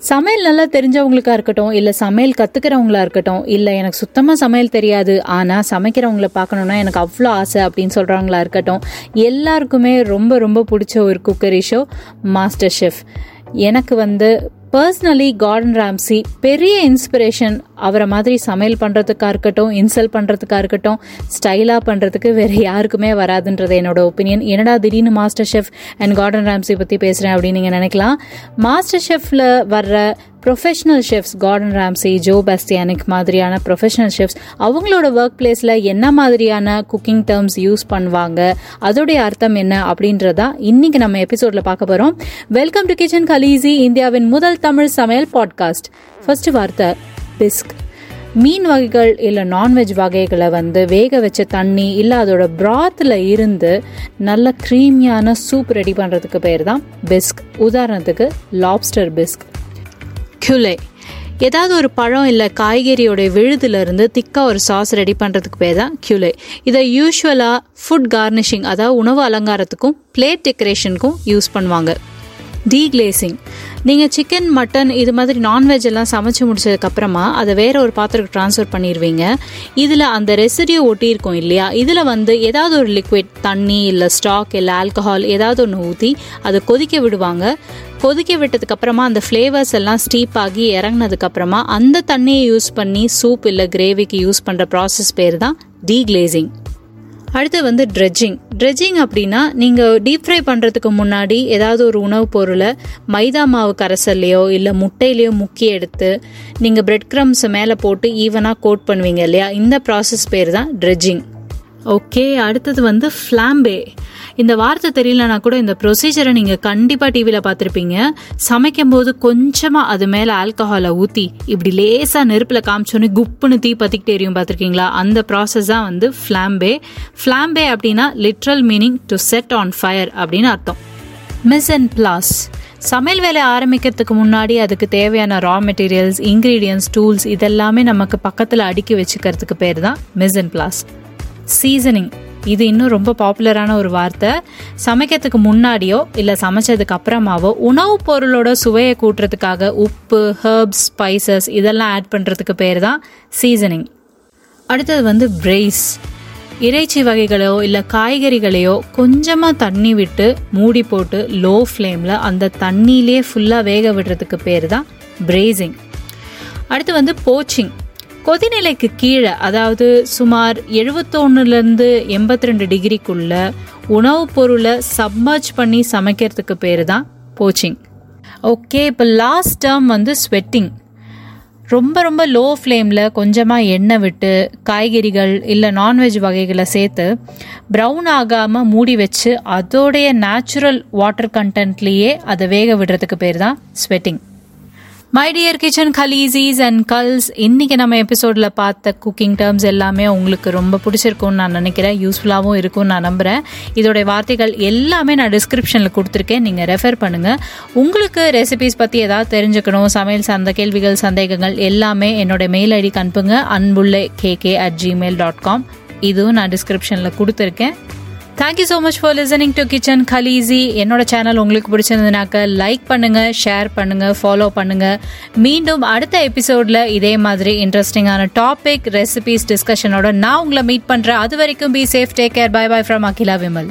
சமையல் நல்லா தெரிஞ்சவங்களுக்கா இருக்கட்டும் இல்லை சமையல் கற்றுக்கிறவங்களா இருக்கட்டும் இல்லை எனக்கு சுத்தமாக சமையல் தெரியாது ஆனால் சமைக்கிறவங்கள பார்க்கணுன்னா எனக்கு அவ்வளோ ஆசை அப்படின்னு சொல்கிறவங்களா இருக்கட்டும் எல்லாருக்குமே ரொம்ப ரொம்ப பிடிச்ச ஒரு குக்கரி ஷோ மாஸ்டர் ஷெஃப் எனக்கு வந்து பர்சனலி கார்டன் ராம்சி பெரிய இன்ஸ்பிரேஷன் அவரை மாதிரி சமையல் பண்ணுறதுக்காக இருக்கட்டும் இன்சல் பண்ணுறதுக்கா இருக்கட்டும் ஸ்டைலாக பண்ணுறதுக்கு வேறு யாருக்குமே வராதுன்றது என்னோட ஒப்பீனியன் என்னடா திடீர்னு master chef and Gordon Ramsay பற்றி பேசுகிறேன் அப்படின்னு நீங்கள் நினைக்கலாம். மாஸ்டர் ஷெஃப்பில் வர்ற professional chefs Gordon Ramsay Joe Bastianich மாதிரியான ப்ரொஃபஷனல் ஷெஃப்ஸ் அவங்களோட ஒர்க் பிளேஸில் என்ன மாதிரியான குக்கிங் டேர்ம்ஸ் யூஸ் பண்ணுவாங்க? அதோடைய அர்த்தம் என்ன அப்படின்றதா இன்னைக்கு நம்ம எபிசோடில் பார்க்க போகிறோம் வெல்கம் டு கிச்சன் கலீசி இந்தியாவின் முதல் தமிழ் சமையல் பாட்காஸ்ட் ஃபர்ஸ்ட் வார்த்தை பிஸ்க் மீன் வகைகள் இல்லை நான்வெஜ் வகைகளை வந்து வேக வச்ச தண்ணி இல்லை அதோட ப்ராத்தில் இருந்து நல்ல க்ரீமியான சூப் ரெடி பண்ணுறதுக்கு பேர் தான் பிஸ்க் உதாரணத்துக்கு லாப்ஸ்டர் பிஸ்க் கியூலே ஏதாவது ஒரு பழம் இல்லை காய்கறியோட விழுதுலேருந்து திக்காக ஒரு சாஸ் ரெடி பண்ணுறதுக்கு பேர் தான் கியூலே இதை யூஸ்வலாக ஃபுட் கார்னிஷிங் அதாவது உணவு அலங்காரத்துக்கும் பிளேட் டெக்கரேஷனுக்கும் யூஸ் பண்ணுவாங்க. டீக்ளேசிங் நீங்கள் சிக்கன் மட்டன் இது மாதிரி நான்வெஜ் எல்லாம் சமைச்சு முடிச்சதுக்கப்புறமா அதை வேற ஒரு பாத்திரத்துக்கு ட்ரான்ஸ்ஃபர் பண்ணிடுவீங்க இதில் அந்த ரெசிடியூ ஒட்டியிருக்கும் இல்லையா? இதில் வந்து ஏதாவது ஒரு லிக்விட் தண்ணி இல்லை ஸ்டாக் இல்லை ஆல்கஹால் ஏதாவது ஒன்று ஊற்றி அதை கொதிக்க விடுவாங்க. கொதிக்க விட்டதுக்கு அப்புறமா அந்த ஃப்ளேவர்ஸ் எல்லாம் ஸ்டீப் ஆகி இறங்கினதுக்கு அப்புறமா அந்த தண்ணியை யூஸ் பண்ணி சூப் இல்லை கிரேவிக்கு யூஸ் பண்ணுற ப்ராசஸ் பேர் தான் டீக்ளேசிங் அடுத்து வந்து ட்ரெட்ஜிங் ட்ரெட்ஜிங் அப்படின்னா நீங்கள் டீப் ஃப்ரை பண்ணுறதுக்கு முன்னாடி ஏதாவது ஒரு உணவுப் பொருளை மைதா மாவு கரைசல்லையோ இல்லை முட்டையிலையோ முக்கி எடுத்து நீங்கள் பிரெட் க்ரம்ஸை மேலே போட்டு ஈவனாக கோட் பண்ணுவீங்க இல்லையா? இந்த ப்ராசஸ் பேர் தான் ட்ரெட்ஜிங் ஓகே அடுத்தது வந்து ஃப்ளாம்பே இந்த வார்த்தை தெரியலனா கூட இந்த ப்ரொசீஜரை நீங்கள் கண்டிப்பாக டிவியில் பார்த்துருப்பீங்க. சமைக்கும் போது கொஞ்சமாக அது மேலே ஆல்கஹாலை ஊற்றி இப்படி லேசாக நெருப்பில் காமிச்சோன்னே குப்புன்னு தீ பற்றிக்கிட்டே எரியும் பார்த்துருக்கீங்களா? அந்த ப்ராசஸ் தான் வந்து ஃப்ளாம்பே ஃப்ளாம்பே அப்படின்னா literal meaning to set on fire அப்படின்னு அர்த்தம். மிஸ் அண்ட் பிளாஸ் சமையல் வேலை ஆரம்பிக்கிறதுக்கு முன்னாடி அதுக்கு தேவையான ரா மெட்டீரியல்ஸ் இன்க்ரீடியன்ஸ் டூல்ஸ் இதெல்லாமே நமக்கு பக்கத்தில் அடுக்கி வச்சுக்கிறதுக்கு பேர் தான் மிஸ் அண்ட் பிளாஸ் சீசனிங் இது இன்னும் ரொம்ப பாப்புலரான ஒரு வார்த்தை. சமைக்கிறதுக்கு முன்னாடியோ இல்லை சமைச்சதுக்கு அப்புறமாவோ உணவுப் பொருளோட சுவையை கூட்டுறதுக்காக உப்பு ஹர்ப்ஸ் ஸ்பைசஸ் இதெல்லாம் ஆட் பண்ணுறதுக்கு பேர் தான் சீசனிங் அடுத்தது வந்து பிரெய்ஸ் இறைச்சி வகைகளையோ இல்லை காய்கறிகளையோ கொஞ்சமாக தண்ணி விட்டு மூடி போட்டு லோ ஃப்ளேமில் அந்த தண்ணியிலே ஃபுல்லாக வேக விடுறதுக்கு பேர் தான் பிரேசிங் அடுத்து வந்து போச்சிங் கொதிநிலைக்கு கீழே அதாவது சுமார் எழுபத்தொன்னுலேருந்து எண்பத்தி ரெண்டு டிகிரிக்குள்ள உணவுப் பொருளை சப்மர்ஜ் பண்ணி சமைக்கிறதுக்கு பேர் தான் போச்சிங் ஓகே இப்போ லாஸ்ட் டேர்ம் வந்து ஸ்வெட்டிங் ரொம்ப ரொம்ப லோ ஃப்ளேமில் கொஞ்சமாக எண்ணெய் விட்டு காய்கறிகள் இல்லை நான்வெஜ் வகைகளை சேர்த்து ப்ரௌன் ஆகாமல் மூடி வச்சு அதோடைய நேச்சுரல் வாட்டர் கண்டென்ட்லேயே அதை வேக விடுறதுக்கு பேர் தான் sweating my dear kitchen Khaleesis and girls இன்றைக்கி நம்ம எபிசோடில் பார்த்த குக்கிங் டேர்ம்ஸ் எல்லாமே உங்களுக்கு ரொம்ப பிடிச்சிருக்கும்னு நான் நினைக்கிறேன். யூஸ்ஃபுல்லாகவும் இருக்கும்னு நான் நம்புகிறேன் இதோடைய வார்த்தைகள் எல்லாமே நான் டிஸ்கிரிப்ஷனில் கொடுத்துருக்கேன். நீங்கள் ரெஃபர் பண்ணுங்கள் உங்களுக்கு ரெசிபிஸ் பற்றி ஏதாவது தெரிஞ்சுக்கணும் சமையல் சார்ந்த கேள்விகள் சந்தேகங்கள் எல்லாமே என்னோட மெயில் ஐடிக்கு அனுப்புங்க அன்புள்ள K K at Gmail dot com இதுவும் நான் டிஸ்கிரிப்ஷனில் கொடுத்துருக்கேன். Thank you so much for listening to kitchen Khaleesi என்னோட சேனல் உங்களுக்கு பிடிச்சிருந்ததுனாக்க லைக் பண்ணுங்க ஷேர் பண்ணுங்க ஃபாலோ பண்ணுங்க. மீண்டும் அடுத்த எபிசோட்ல இதே மாதிரி இன்ட்ரெஸ்டிங்கான டாபிக் ரெசிபிஸ் டிஸ்கஷனோட நான் உங்களை மீட் பண்றேன். அது வரைக்கும் be safe take care bye bye from Akila Vimal